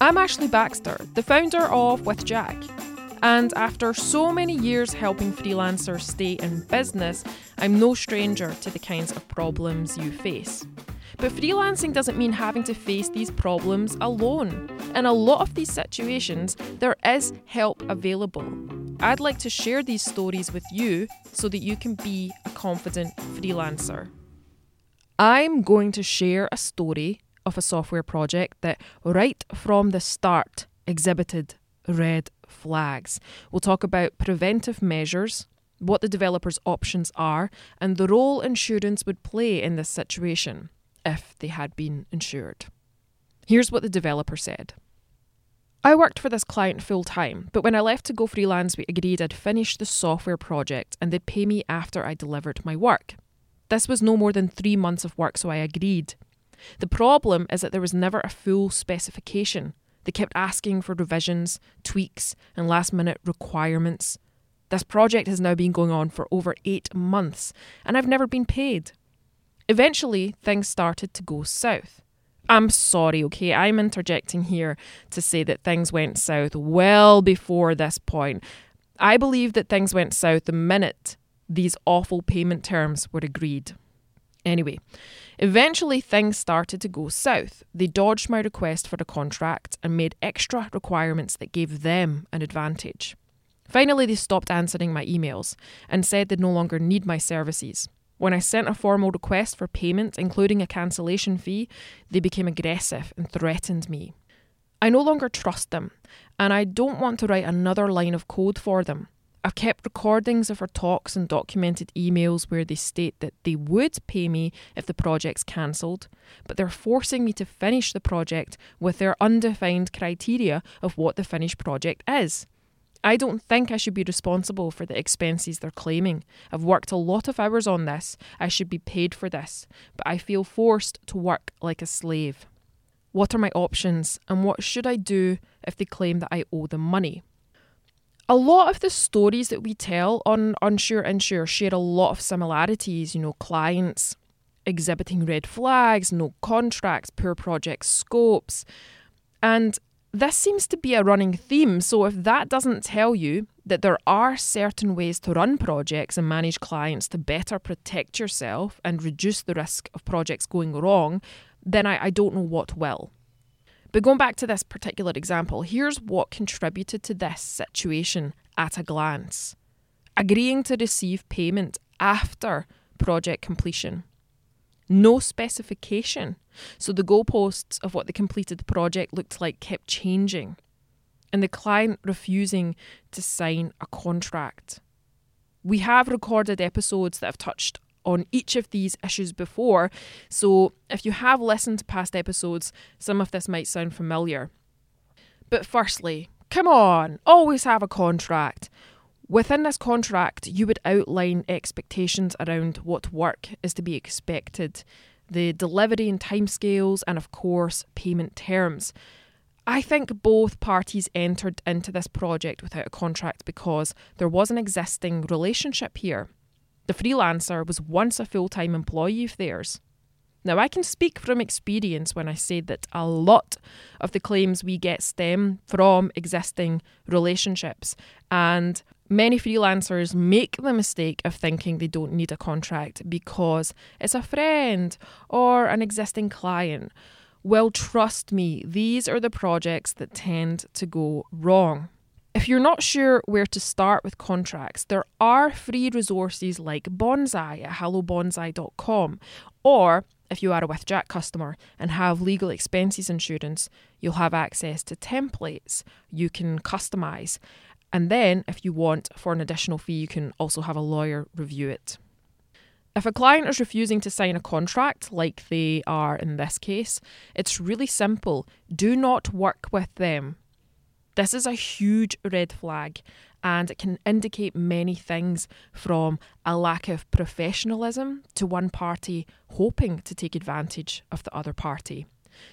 I'm Ashley Baxter, the founder of With Jack. And after so many years helping freelancers stay in business, I'm no stranger to the kinds of problems you face. But freelancing doesn't mean having to face these problems alone. In a lot of these situations, there is help available. I'd like to share these stories with you so that you can be a confident freelancer. I'm going to share a story of a software project that, right from the start, exhibited red flags. We'll talk about preventive measures, what the developer's options are, and the role insurance would play in this situation if they had been insured. Here's what the developer said. I worked for this client full time, but when I left to go freelance, we agreed I'd finish the software project and they'd pay me after I delivered my work. This was no more than three months of work, so I agreed. The problem is that there was never a full specification. They kept asking for revisions, tweaks, and last minute requirements. This project has now been going on for over eight months, and I've never been paid. Eventually, things started to go south. I'm sorry, okay? I'm interjecting here to say that things went south well before this point. I believe that things went south the minute these awful payment terms were agreed. Anyway, eventually things started to go south. They dodged my request for the contract and made extra requirements that gave them an advantage. Finally, they stopped answering my emails and said they no longer need my services. When I sent a formal request for payment, including a cancellation fee, they became aggressive and threatened me. I no longer trust them, and I don't want to write another line of code for them. I've kept recordings of our talks and documented emails where they state that they would pay me if the project's cancelled, but they're forcing me to finish the project with their undefined criteria of what the finished project is. I don't think I should be responsible for the expenses they're claiming. I've worked a lot of hours on this. I should be paid for this, but I feel forced to work like a slave. What are my options, and what should I do if they claim that I owe them money? A lot of the stories that we tell on Unsure Insure share a lot of similarities, you know, clients exhibiting red flags, no contracts, poor project scopes. And this seems to be a running theme, so if that doesn't tell you that there are certain ways to run projects and manage clients to better protect yourself and reduce the risk of projects going wrong, then I, I don't know what will. But going back to this particular example, here's what contributed to this situation at a glance agreeing to receive payment after project completion no specification. So the goalposts of what the completed project looked like kept changing, and the client refusing to sign a contract. We have recorded episodes that have touched on each of these issues before, so if you have listened to past episodes, some of this might sound familiar. But firstly, come on, always have a contract. Within this contract, you would outline expectations around what work is to be expected, the delivery and timescales, and of course, payment terms. I think both parties entered into this project without a contract because there was an existing relationship here. The freelancer was once a full time employee of theirs. Now, I can speak from experience when I say that a lot of the claims we get stem from existing relationships, and many freelancers make the mistake of thinking they don't need a contract because it's a friend or an existing client. Well, trust me, these are the projects that tend to go wrong. If you're not sure where to start with contracts, there are free resources like Bonsai at hellobonsai.com or if you are a With Jack customer and have legal expenses insurance, you'll have access to templates you can customize. And then, if you want for an additional fee, you can also have a lawyer review it. If a client is refusing to sign a contract, like they are in this case, it's really simple. Do not work with them. This is a huge red flag and it can indicate many things from a lack of professionalism to one party hoping to take advantage of the other party.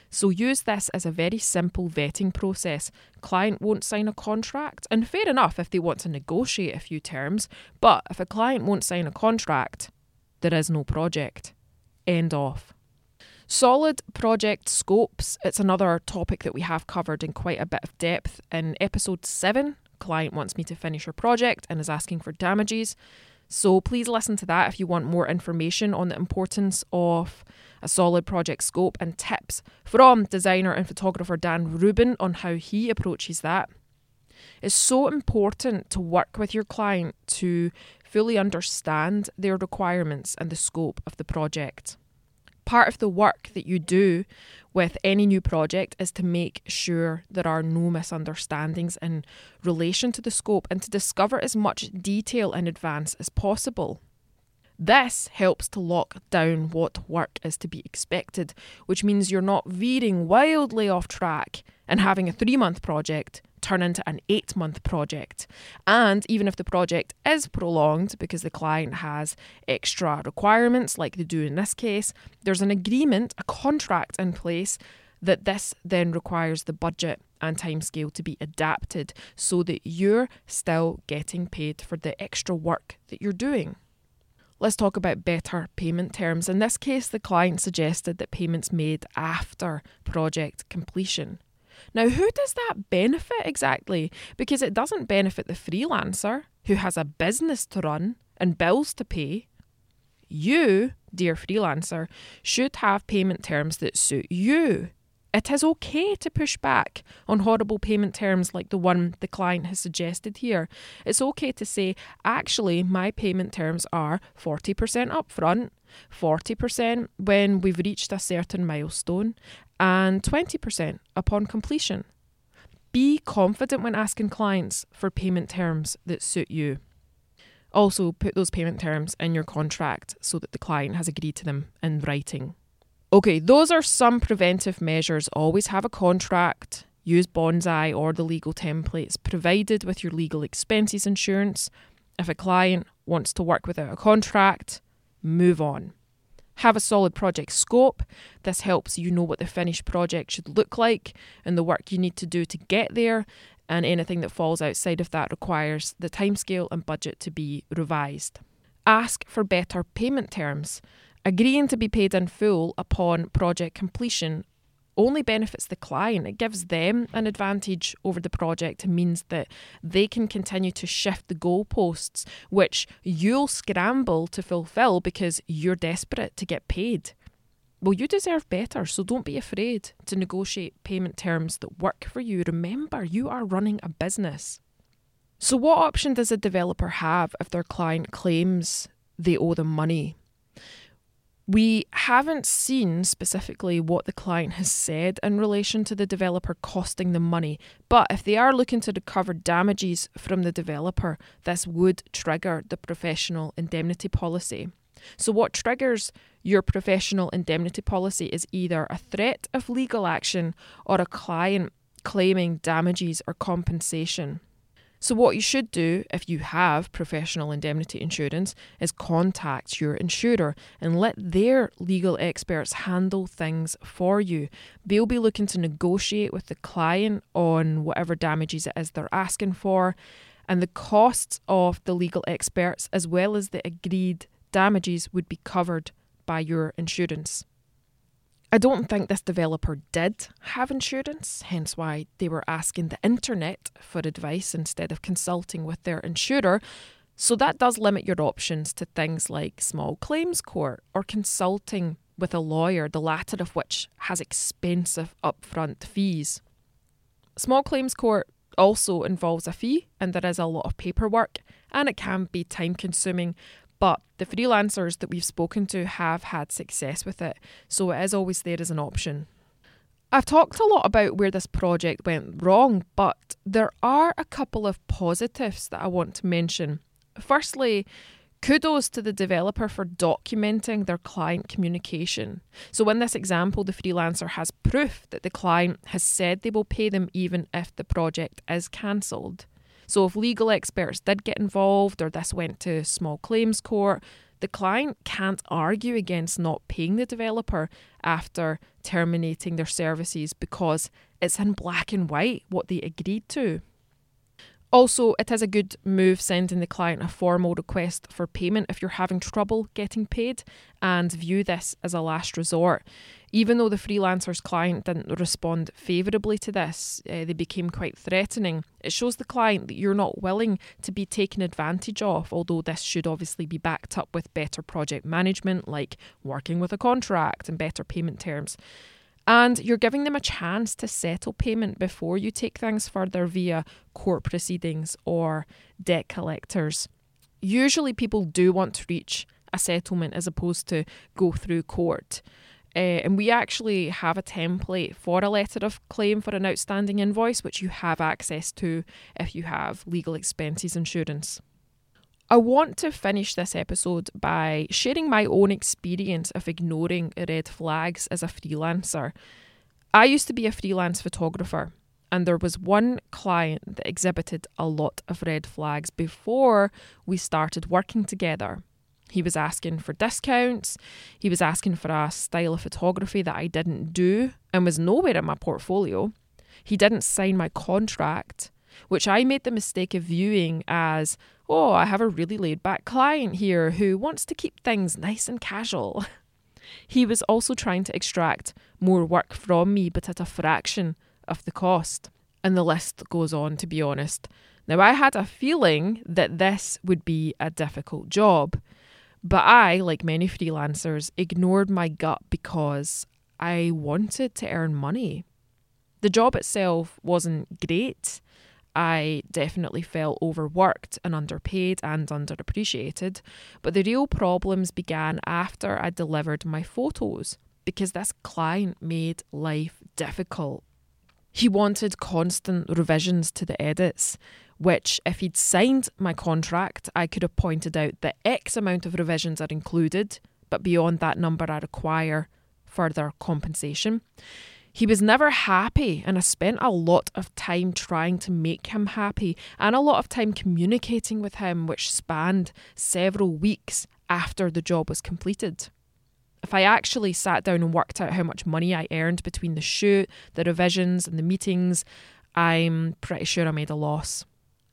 So use this as a very simple vetting process. Client won't sign a contract, and fair enough if they want to negotiate a few terms, but if a client won't sign a contract, there is no project. End off. Solid project scopes. It's another topic that we have covered in quite a bit of depth in episode 7. Client wants me to finish her project and is asking for damages. So please listen to that if you want more information on the importance of a solid project scope and tips from designer and photographer Dan Rubin on how he approaches that. It's so important to work with your client to fully understand their requirements and the scope of the project. Part of the work that you do with any new project is to make sure there are no misunderstandings in relation to the scope and to discover as much detail in advance as possible. This helps to lock down what work is to be expected, which means you're not veering wildly off track and having a three month project turn into an eight month project. And even if the project is prolonged because the client has extra requirements, like they do in this case, there's an agreement, a contract in place that this then requires the budget and timescale to be adapted so that you're still getting paid for the extra work that you're doing. Let's talk about better payment terms. In this case, the client suggested that payments made after project completion. Now, who does that benefit exactly? Because it doesn't benefit the freelancer who has a business to run and bills to pay. You, dear freelancer, should have payment terms that suit you it is okay to push back on horrible payment terms like the one the client has suggested here. It's okay to say, actually, my payment terms are 40% upfront, 40% when we've reached a certain milestone, and 20% upon completion. Be confident when asking clients for payment terms that suit you. Also, put those payment terms in your contract so that the client has agreed to them in writing. Okay, those are some preventive measures. Always have a contract, use Bonsai or the legal templates provided with your legal expenses insurance. If a client wants to work without a contract, move on. Have a solid project scope. This helps you know what the finished project should look like and the work you need to do to get there, and anything that falls outside of that requires the timescale and budget to be revised. Ask for better payment terms. Agreeing to be paid in full upon project completion only benefits the client. It gives them an advantage over the project and means that they can continue to shift the goalposts, which you'll scramble to fulfill because you're desperate to get paid. Well, you deserve better, so don't be afraid to negotiate payment terms that work for you. Remember, you are running a business. So, what option does a developer have if their client claims they owe them money? We haven't seen specifically what the client has said in relation to the developer costing them money, but if they are looking to recover damages from the developer, this would trigger the professional indemnity policy. So, what triggers your professional indemnity policy is either a threat of legal action or a client claiming damages or compensation. So, what you should do if you have professional indemnity insurance is contact your insurer and let their legal experts handle things for you. They'll be looking to negotiate with the client on whatever damages it is they're asking for, and the costs of the legal experts as well as the agreed damages would be covered by your insurance. I don't think this developer did have insurance, hence why they were asking the internet for advice instead of consulting with their insurer. So that does limit your options to things like small claims court or consulting with a lawyer, the latter of which has expensive upfront fees. Small claims court also involves a fee and there is a lot of paperwork and it can be time consuming but the freelancers that we've spoken to have had success with it, so it is always there as an option. I've talked a lot about where this project went wrong, but there are a couple of positives that I want to mention. Firstly, kudos to the developer for documenting their client communication. So, in this example, the freelancer has proof that the client has said they will pay them even if the project is cancelled. So if legal experts did get involved or this went to small claims court, the client can't argue against not paying the developer after terminating their services because it's in black and white what they agreed to. Also, it is a good move sending the client a formal request for payment if you're having trouble getting paid and view this as a last resort. Even though the freelancer's client didn't respond favourably to this, uh, they became quite threatening. It shows the client that you're not willing to be taken advantage of, although this should obviously be backed up with better project management, like working with a contract and better payment terms. And you're giving them a chance to settle payment before you take things further via court proceedings or debt collectors. Usually, people do want to reach a settlement as opposed to go through court. Uh, and we actually have a template for a letter of claim for an outstanding invoice, which you have access to if you have legal expenses insurance. I want to finish this episode by sharing my own experience of ignoring red flags as a freelancer. I used to be a freelance photographer, and there was one client that exhibited a lot of red flags before we started working together. He was asking for discounts, he was asking for a style of photography that I didn't do and was nowhere in my portfolio. He didn't sign my contract, which I made the mistake of viewing as oh, I have a really laid back client here who wants to keep things nice and casual. He was also trying to extract more work from me, but at a fraction of the cost. And the list goes on, to be honest. Now, I had a feeling that this would be a difficult job, but I, like many freelancers, ignored my gut because I wanted to earn money. The job itself wasn't great, I definitely felt overworked and underpaid and underappreciated. But the real problems began after I delivered my photos because this client made life difficult. He wanted constant revisions to the edits, which, if he'd signed my contract, I could have pointed out that X amount of revisions are included, but beyond that number, I require further compensation. He was never happy, and I spent a lot of time trying to make him happy and a lot of time communicating with him, which spanned several weeks after the job was completed. If I actually sat down and worked out how much money I earned between the shoot, the revisions, and the meetings, I'm pretty sure I made a loss.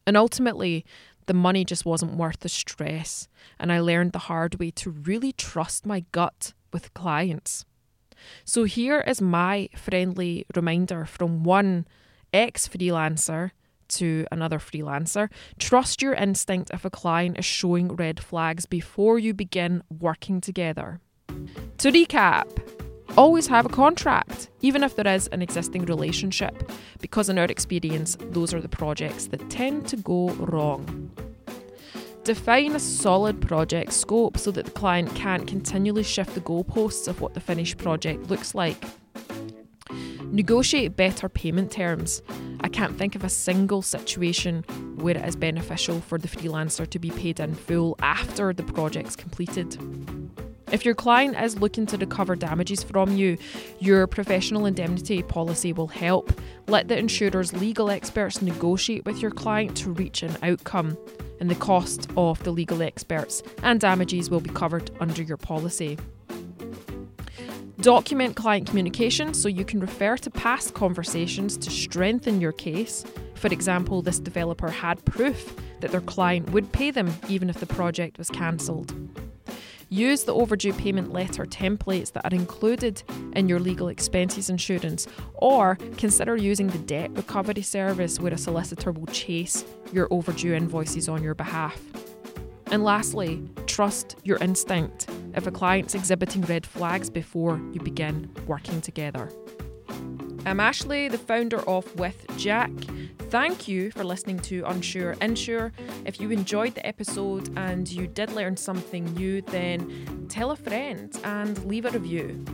And ultimately, the money just wasn't worth the stress, and I learned the hard way to really trust my gut with clients. So here is my friendly reminder from one ex freelancer to another freelancer. Trust your instinct if a client is showing red flags before you begin working together. To recap, always have a contract, even if there is an existing relationship, because in our experience, those are the projects that tend to go wrong. Define a solid project scope so that the client can't continually shift the goalposts of what the finished project looks like. Negotiate better payment terms. I can't think of a single situation where it is beneficial for the freelancer to be paid in full after the project's completed. If your client is looking to recover damages from you, your professional indemnity policy will help. Let the insurer's legal experts negotiate with your client to reach an outcome and the cost of the legal experts and damages will be covered under your policy. Document client communication so you can refer to past conversations to strengthen your case. For example, this developer had proof that their client would pay them even if the project was cancelled. Use the overdue payment letter templates that are included in your legal expenses insurance, or consider using the debt recovery service where a solicitor will chase your overdue invoices on your behalf. And lastly, trust your instinct if a client's exhibiting red flags before you begin working together. I'm Ashley, the founder of With Jack. Thank you for listening to Unsure Insure. If you enjoyed the episode and you did learn something new, then tell a friend and leave a review.